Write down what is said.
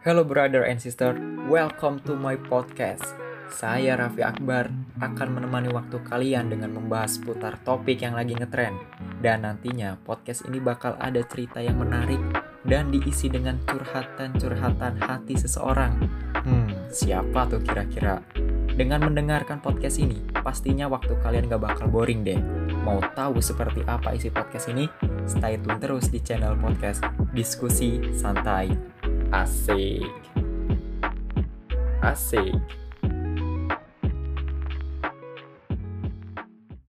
Hello brother and sister, welcome to my podcast. Saya Raffi Akbar akan menemani waktu kalian dengan membahas seputar topik yang lagi ngetren. Dan nantinya podcast ini bakal ada cerita yang menarik dan diisi dengan curhatan-curhatan hati seseorang. Hmm, siapa tuh kira-kira? Dengan mendengarkan podcast ini, pastinya waktu kalian gak bakal boring deh. Mau tahu seperti apa isi podcast ini? Stay tune terus di channel podcast Diskusi Santai. Asik. Asik.